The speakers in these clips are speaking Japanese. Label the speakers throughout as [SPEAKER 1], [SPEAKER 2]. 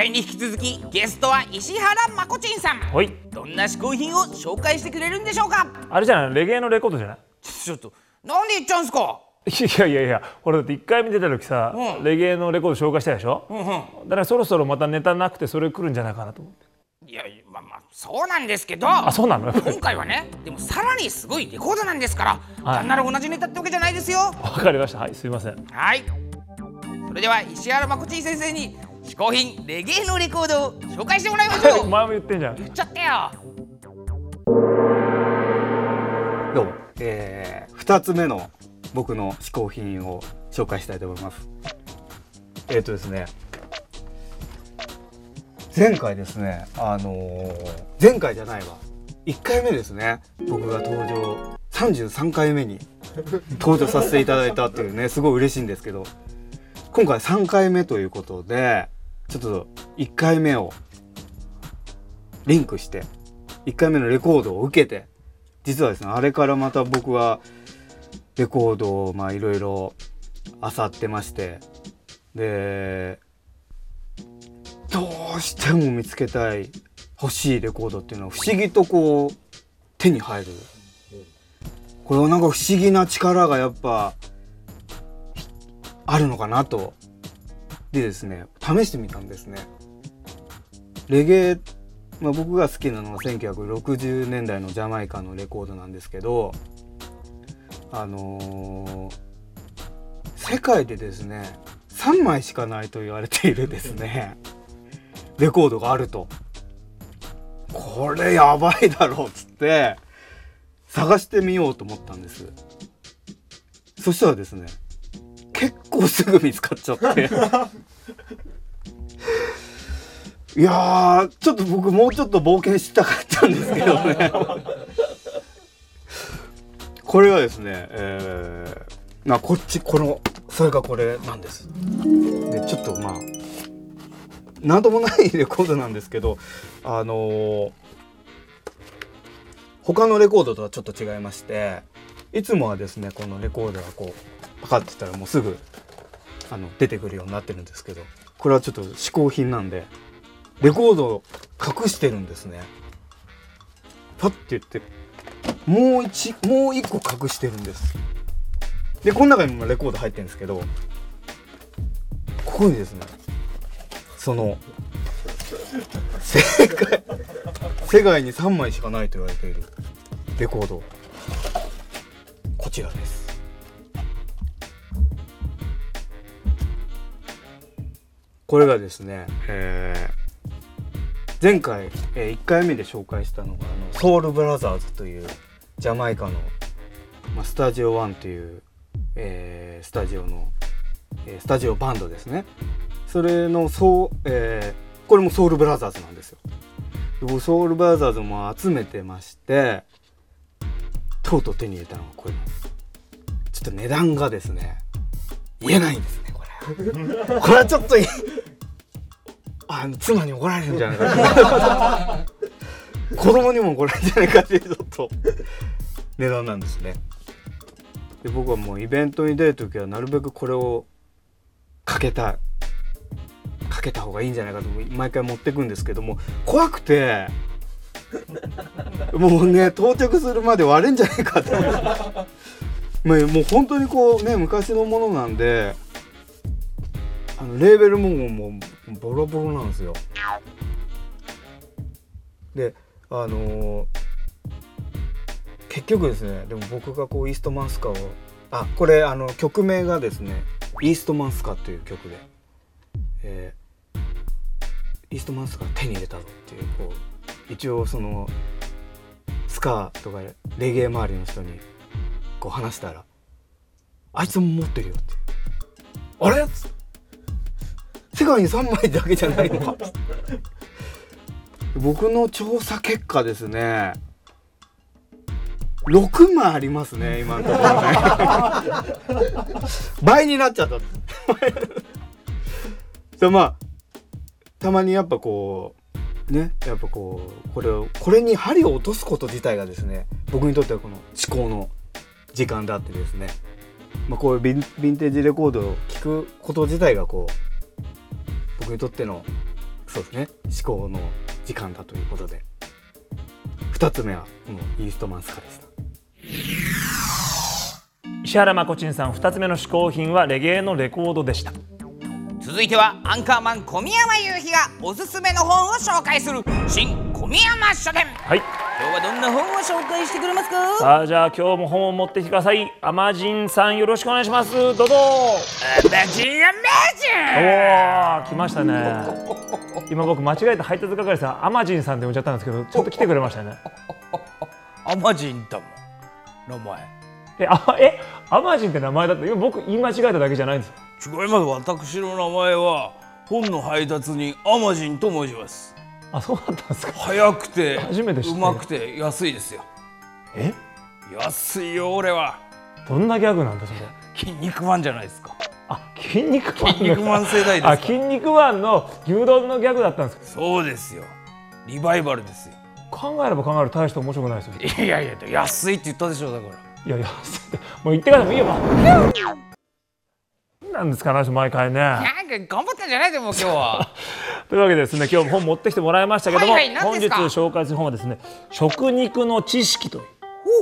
[SPEAKER 1] 回に引き続きゲストは石原まこちんさん。
[SPEAKER 2] はい。
[SPEAKER 1] どんな嗜好品を紹介してくれるんでしょうか？
[SPEAKER 2] あれじゃないレゲエのレコードじゃない？
[SPEAKER 1] ちょっとなんで言っちゃうんすか？
[SPEAKER 2] いやいやいや俺だって1回目出た時さ、
[SPEAKER 1] うん。
[SPEAKER 2] レゲエのレコード紹介したでしょ、
[SPEAKER 1] うんうん。
[SPEAKER 2] だからそろそろまたネタなくてそれ来るんじゃないかなと思って。
[SPEAKER 1] いやまあまあそうなんですけど。
[SPEAKER 2] あそうなの？
[SPEAKER 1] 今回はねでもさらにすごいレコードなんですから、
[SPEAKER 2] はい。
[SPEAKER 1] 単なる同じネタってわけじゃないですよ。
[SPEAKER 2] わかりました。はいすいません。
[SPEAKER 1] はい。それでは石原まこちん先生に嗜好品レゲエのレコードを紹介してもらいましょう。
[SPEAKER 2] 前も言ってんじゃん。
[SPEAKER 1] 言っちゃったよ。
[SPEAKER 3] どうも、えー、2つ目の僕の嗜好品を紹介したいと思います。えっ、とですね。前回ですねあのー前回じゃないわ。1回目ですね。僕が登場。33回目に登場させていただいたっていうねすごい嬉しいんですけど。今回3回目ということでちょっと1回目をリンクして1回目のレコードを受けて実はですねあれからまた僕はレコードをまあいろいろ漁ってましてでどうしても見つけたい欲しいレコードっていうのは不思議とこう手に入る。これはなんか不思議な力がやっぱあるのかなとでですね試してみたんですね。レゲエまあ、僕が好きなのは1960年代のジャマイカのレコードなんですけどあのー世界でですね3枚しかないと言われているですねレコードがあると。これやばいだろうっつって探してみようと思ったんです。そしたらですね構すぐ見つかっちゃって。いやーちょっと僕もうちょっと冒険したかったんですけどね。これはですねえー、なこっちこのそれがこれなんです。でちょっとまあなんともないレコードなんですけどあのー他のレコードとはちょっと違いましていつもはですねこのレコードがこうパカッてたらもうすぐあの出てくるようになってるんですけどこれはちょっと嗜好品なんでレコードを隠してるんですね。パッて言ってもう一もう一個隠してるんです。でこの中にもレコード入ってるんですけどここにですねその世界世界に3枚しかないと言われているレコード。こちらです。これがですね、えー。前回、え1回目で紹介したのがあのソウルブラザーズというジャマイカの、まあ、スタジオ1という、えースタジオの、えースタジオバンドですね。それのそう、えーこれもソウルブラザーズなんですよ。で僕ソウルブラザーズも集めてましてとうとう手に入れたのがこれちょっと値段がですね言えないんですねこれ。これはちょっといあの妻に怒られるんじゃないか。な 子供にも怒られるんじゃないかっていうちょっと。値段なんですね。で僕はもうイベントに出る時はなるべくこれをかけたい。かけた方がいいんじゃないかと毎回持ってくんですけども怖くてもうね到着するまで割れんじゃないかって まあもう本当にこうね昔のものなんであのレーベルももうボロボロなんですよであのー結局ですねでも僕がこうイーストマンスカをあこれあの曲名がですねイーストマンスカという曲で、えーイーストマンスカ手に入れたぞっていうこう一応そのスカーとかレゲエ周りの人にこう話したら「あいつも持ってるよ」って「あれ?」世界に3枚だけじゃないのか。僕の調査結果ですね。6枚ありますね今のところね。倍になっちゃった。で まあたまにやっぱこうねやっぱこうこれをこれに針を落とすこと自体がですね僕にとってはこの思考の時間であってですね、まあ、こういうヴィンヴィンテージレコードを聴くこと自体がこう僕にとってのそうですね思考の時間だということで。2つ目はもうイーストマンスカでした。
[SPEAKER 2] 石原まこちんさん2つ目の嗜好品はレゲエのレコードでした。
[SPEAKER 1] 続いてはアンカーマン小宮山雄飛がおすすめの本を紹介する新小宮山書店。
[SPEAKER 2] はい
[SPEAKER 1] 今日はどんな本を紹介してくれますか？
[SPEAKER 2] さあじゃあ今日も本を持ってきてください。アマジンさんよろしくお願いします。どうぞ。
[SPEAKER 1] マジンアマ
[SPEAKER 2] おお来ましたね。今僕間違えて配達係さんアマジンさんって呼んじゃったんですけどちょっと来てくれましたね。
[SPEAKER 1] ジンアマジンだもん名前。
[SPEAKER 2] えあえアマジンって名前だって今僕言い間違えただけじゃないんですよ。
[SPEAKER 1] 違います。私の名前は本の配達人アマジンと申します
[SPEAKER 2] あそうだったんですか。
[SPEAKER 1] 早くて
[SPEAKER 2] 初めて
[SPEAKER 1] うまくて安いですよ。
[SPEAKER 2] え？
[SPEAKER 1] 安いよ俺は。
[SPEAKER 2] どんなギャグなんだそれ。
[SPEAKER 1] 筋肉マンじゃないですか。
[SPEAKER 2] あ筋肉マン
[SPEAKER 1] 筋肉マン世代ですか。
[SPEAKER 2] あ筋肉マンの牛丼のギャグだったんですか。
[SPEAKER 1] そうですよ。リバイバルですよ。
[SPEAKER 2] 考えれば考えると大して面白くないですよ。
[SPEAKER 1] いやいや安いって言ったでしょだから。
[SPEAKER 2] いやいやもう言ってからもいいよ。何なんですかあの人毎回ね。
[SPEAKER 1] なんか頑張ったんじゃないでも今日は。
[SPEAKER 2] というわけでですね今日も本持ってきてもらいましたけども、
[SPEAKER 1] はいはい何
[SPEAKER 2] 本日紹介する本はですね食肉の知識という。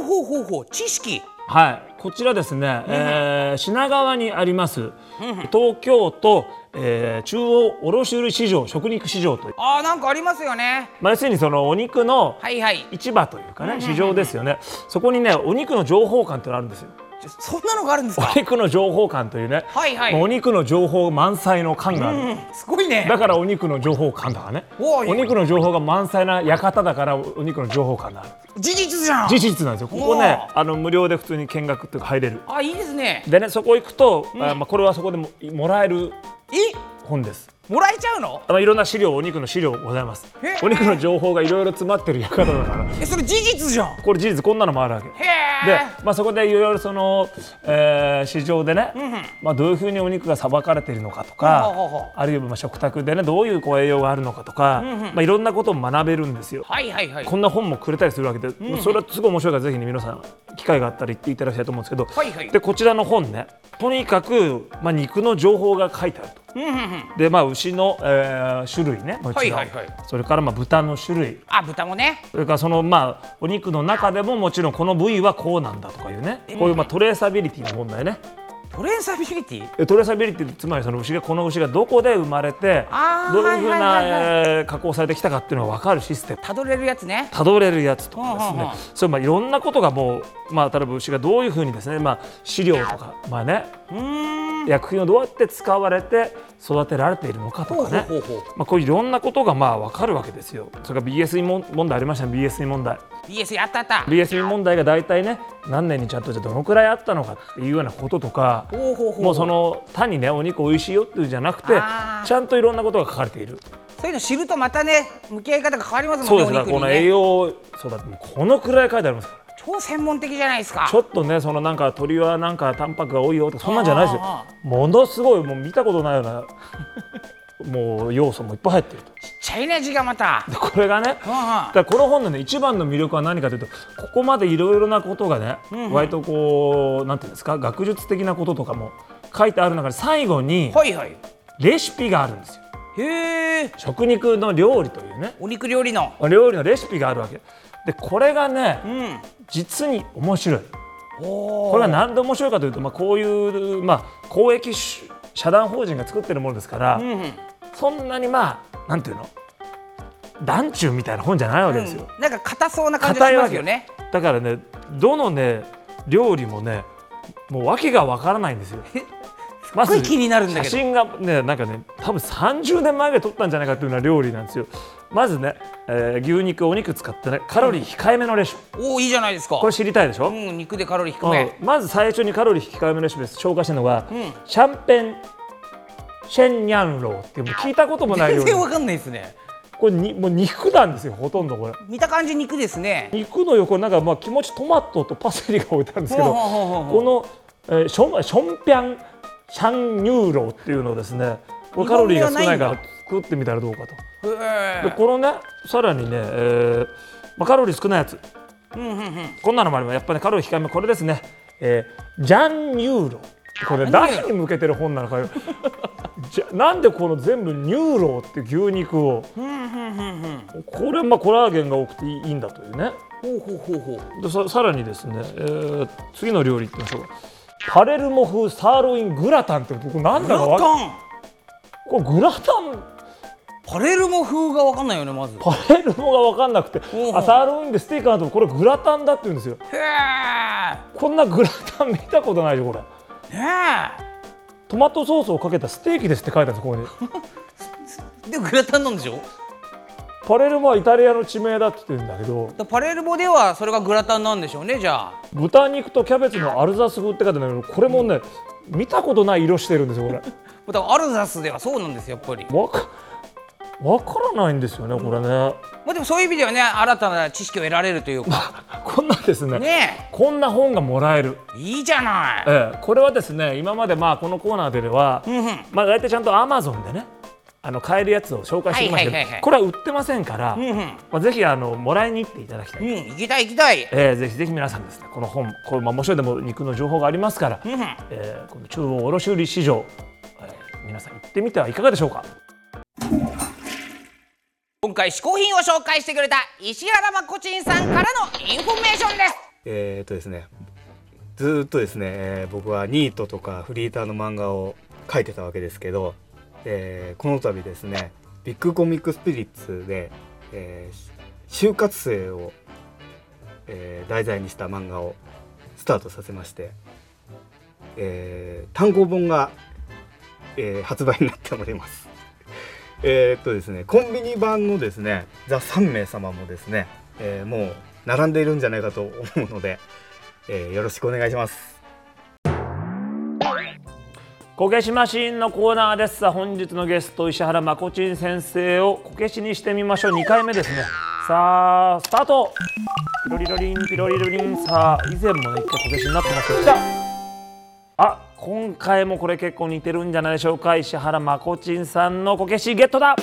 [SPEAKER 1] ほうほうほうほう知識。
[SPEAKER 2] はいこちらですね、えー品川にあります東京都、えー中央卸売市場食肉市場という、
[SPEAKER 1] あーなんかありますよね。
[SPEAKER 2] まあ、要するにそのお肉の
[SPEAKER 1] はいはい。
[SPEAKER 2] 市場というかね市場ですよね。そこにねお肉の情報館ってのあるんですよ
[SPEAKER 1] そんなのがあるんですか？
[SPEAKER 2] お肉の情報館というね、
[SPEAKER 1] はいはい。
[SPEAKER 2] お肉の情報満載の館がある、
[SPEAKER 1] うんすごいね。
[SPEAKER 2] だからお肉の情報館だからね。
[SPEAKER 1] お
[SPEAKER 2] 肉の情報が満載な館だからお肉の情報館がある。
[SPEAKER 1] 事実じゃん。
[SPEAKER 2] 事実なんですよ。ここね
[SPEAKER 1] お
[SPEAKER 2] あの無料で普通に見学っていうか入れる。
[SPEAKER 1] あいいですね。
[SPEAKER 2] でねそこ行くと、あまあ、これはそこでももらえる
[SPEAKER 1] え？
[SPEAKER 2] 本です
[SPEAKER 1] もらえちゃうの？
[SPEAKER 2] あのいろんな資料お肉の資料ございます。お肉の情報がいろいろ詰まってる館だから。
[SPEAKER 1] えそれ事実じゃん。
[SPEAKER 2] これ事実こんなのもあるわけ。
[SPEAKER 1] へ
[SPEAKER 2] で
[SPEAKER 1] え、
[SPEAKER 2] まあ、そこでいろいろその、えー市場でね、まあ、どういうふうにお肉がさばかれているのかとか、
[SPEAKER 1] ほうほうほう
[SPEAKER 2] あるいはまあ食卓でねどういうこう栄養があるのかとか、まあ、いろんなことを学べるんですよ。
[SPEAKER 1] はいはいはい。
[SPEAKER 2] こんな本もくれたりするわけで、それはすごい面白いからぜひね皆さん機会があったら行っていただきたいと思うんですけど、
[SPEAKER 1] はいはい。
[SPEAKER 2] でこちらの本ねとにかく、まあ、肉の情報が書いてあると。
[SPEAKER 1] うんうんうん。
[SPEAKER 2] でまあ牛の、えー種類ね
[SPEAKER 1] はいはいはい。
[SPEAKER 2] それからまあ豚の種類。
[SPEAKER 1] あ豚もね。
[SPEAKER 2] それからそのまあお肉の中でももちろんこの部位はこうなんだとかいうね。こういうまあトレーサビリティの問題ね
[SPEAKER 1] トレーサビリティ？
[SPEAKER 2] えトレーサビリティつまりその牛がこの牛がどこで生まれてどういうふうな加工されてきたかっていうのが分かるシステム。
[SPEAKER 1] たどれるやつね。
[SPEAKER 2] たどれるやつとかですね。
[SPEAKER 1] はあはあ
[SPEAKER 2] そうまあいろんなことがもうまあ例えば牛がどういうふうにですねまあ飼料とかまあね
[SPEAKER 1] うーん。
[SPEAKER 2] 薬品をどうやって使われて育てられているのかとかね。まあこういういろんなことがまあ分かるわけですよ。それから BSE 問問題ありましたね BSE 問題。
[SPEAKER 1] BS やったあった。
[SPEAKER 2] BSE 問題が大体ね何年にちゃんとじゃあどのくらいあったのかっていうようなこととかもうその単にねお肉美味しいよっていうんじゃなくてちゃんといろんなことが書かれている。
[SPEAKER 1] そういうの知るとまたね向き合い方が変わります
[SPEAKER 2] そうんです。
[SPEAKER 1] もねお肉に
[SPEAKER 2] だからこの栄
[SPEAKER 1] ね
[SPEAKER 2] 養そうだこのくらい書いてありますから
[SPEAKER 1] 超専門的じゃないですか。
[SPEAKER 2] ちょっとねそのなんか鶏はなんかタンパクが多いよとかそんなんじゃないですよ。
[SPEAKER 1] あ
[SPEAKER 2] ものすごいもう見たことないようなもう要素もいっぱい入っていると
[SPEAKER 1] ちゃいね字がまた。
[SPEAKER 2] で これがねこの本のね一番の魅力は何かというとここまでいろいろなことがね、割とこうなんていうんですか学術的なこととかも書いてある中で最後に
[SPEAKER 1] はいはい。
[SPEAKER 2] レシピがあるんですよ。
[SPEAKER 1] へえ
[SPEAKER 2] 食肉の料理というね。
[SPEAKER 1] お肉料理の。
[SPEAKER 2] 料理のレシピがあるわけ。でこれがね
[SPEAKER 1] うん。
[SPEAKER 2] 実に面白い。
[SPEAKER 1] お
[SPEAKER 2] これが何で面白いかというと、まあ、こういう、まあ、公益し社団法人が作ってるものですから、
[SPEAKER 1] うんうん。
[SPEAKER 2] そんなにまあなんていうの団中みたいな本じゃないわけですよ、
[SPEAKER 1] なんか硬そうな感じがしますよね。
[SPEAKER 2] だからねどのね料理もねもう訳がわからないんですよ。ます
[SPEAKER 1] ごい気になるんだけど。
[SPEAKER 2] 写真がねなんかね多分30年前ぐらい撮ったんじゃないかというような料理なんですよ。まずね、えー牛肉お肉使ってねカロリー控えめのレシピ、
[SPEAKER 1] おおいいじゃないですか。
[SPEAKER 2] これ知りたいでしょ、
[SPEAKER 1] うん肉でカロリー低め
[SPEAKER 2] うん。まず最初にカロリー控えめのレシピです。紹介してるのが、
[SPEAKER 1] ん。
[SPEAKER 2] シャンペンシェンニャンローっていうもう聞いたこともない料理。
[SPEAKER 1] 全然わかんないですね
[SPEAKER 2] これにもう肉なんですよほとんどこれ。
[SPEAKER 1] 見た感じ肉ですね。
[SPEAKER 2] 肉の横になんかまあ気持ちトマトとパセリが置いてあるんですけどこの、えーションションピャンシャンニューローっていうのをですね。これカロリーが少ないから作ってみたらどうかと。
[SPEAKER 1] へ
[SPEAKER 2] でこのねさらにね、えーまあ、カロリー少ないやつ。
[SPEAKER 1] えうんうんうん。
[SPEAKER 2] こんなのもあります。やっぱり、ね、カロリー控えめこれですね、えージャンニューロこれ誰に向けてる本なのかよ。じゃなんでこの全部ニューローって牛肉を。これまあコラーゲンが多くていいんだというね。
[SPEAKER 1] ほうほうほうほう。
[SPEAKER 2] でささらにですね、えー次の料理いってみましょう。かパレルモ風サーロイングラタンって僕なん
[SPEAKER 1] グ
[SPEAKER 2] だかわ
[SPEAKER 1] ラタン。
[SPEAKER 2] これグラタン。
[SPEAKER 1] パレルモ風がわかんないよねまず。
[SPEAKER 2] パレルモが分かんなくて。あサーロインでステーキかなとこれグラタンだって言うんですよ。
[SPEAKER 1] へえ
[SPEAKER 2] こんなグラタン見たことないでこれ
[SPEAKER 1] ね
[SPEAKER 2] トマトソースをかけたステーキですって書いてあるんですここに。
[SPEAKER 1] え でグラタンなんでしょ？
[SPEAKER 2] パレルモはイタリアの地名だって言ってるんだけど。
[SPEAKER 1] だパレルモではそれがグラタンなんでしょうねじゃあ。
[SPEAKER 2] 豚肉とキャベツのアルザス風って書いてあるんだけどこれもね見たことない色してるんですよこれ。
[SPEAKER 1] アルザスではそうなんですよやっぱり。
[SPEAKER 2] わかわからないんですよねこれね。
[SPEAKER 1] まあでもそういう意味ではね新たな知識を得られるというか。
[SPEAKER 2] こんなですね。
[SPEAKER 1] ね
[SPEAKER 2] こんな本がもらえる、
[SPEAKER 1] えいいじゃない。
[SPEAKER 2] ええ、これはですね今までまあこのコーナーでは、
[SPEAKER 1] うんうん。
[SPEAKER 2] まあ大体ちゃんとアマゾンでねあの買えるやつを紹介してきましたけど、
[SPEAKER 1] はいはいはいはい。
[SPEAKER 2] これは売ってませんから、
[SPEAKER 1] うんうん。
[SPEAKER 2] まあ、ぜひあのもらいに行っていただきたい、
[SPEAKER 1] うん行きたい行きたい。
[SPEAKER 2] えーぜひぜひ皆さんですねこの本これまあ面白いでも肉の情報がありますから、
[SPEAKER 1] うんうん。
[SPEAKER 2] えーこの中央卸売市場、えー皆さん行ってみてはいかがでしょうか
[SPEAKER 1] 今回嗜好品を紹介してくれた石原まこちんさんからのインフォメーションです
[SPEAKER 3] えー、っとですねずっとですね、えー僕はニートとかフリーターの漫画を描いてたわけですけど、えーこの度ですねビッグコミックスピリッツで、えー就活生を、えー題材にした漫画をスタートさせまして、えー単行本が、えー発売になっております。えーっとですねコンビニ版のですね「ザ・3名様」もですね、えーもう並んでいるんじゃないかと思うので、えーよろしくお願いします。
[SPEAKER 2] こけしマシンのコーナーです。さ本日のゲスト石原まこちん先生をこけしにしてみましょう。2回目ですね。さあスタート。ピロリロリンピロリロリン。さあ以前もね一回こけしになってますけど。来た今回もこれ結構似てるんじゃないでしょうか。石原まこちんさんのこけしゲットだ。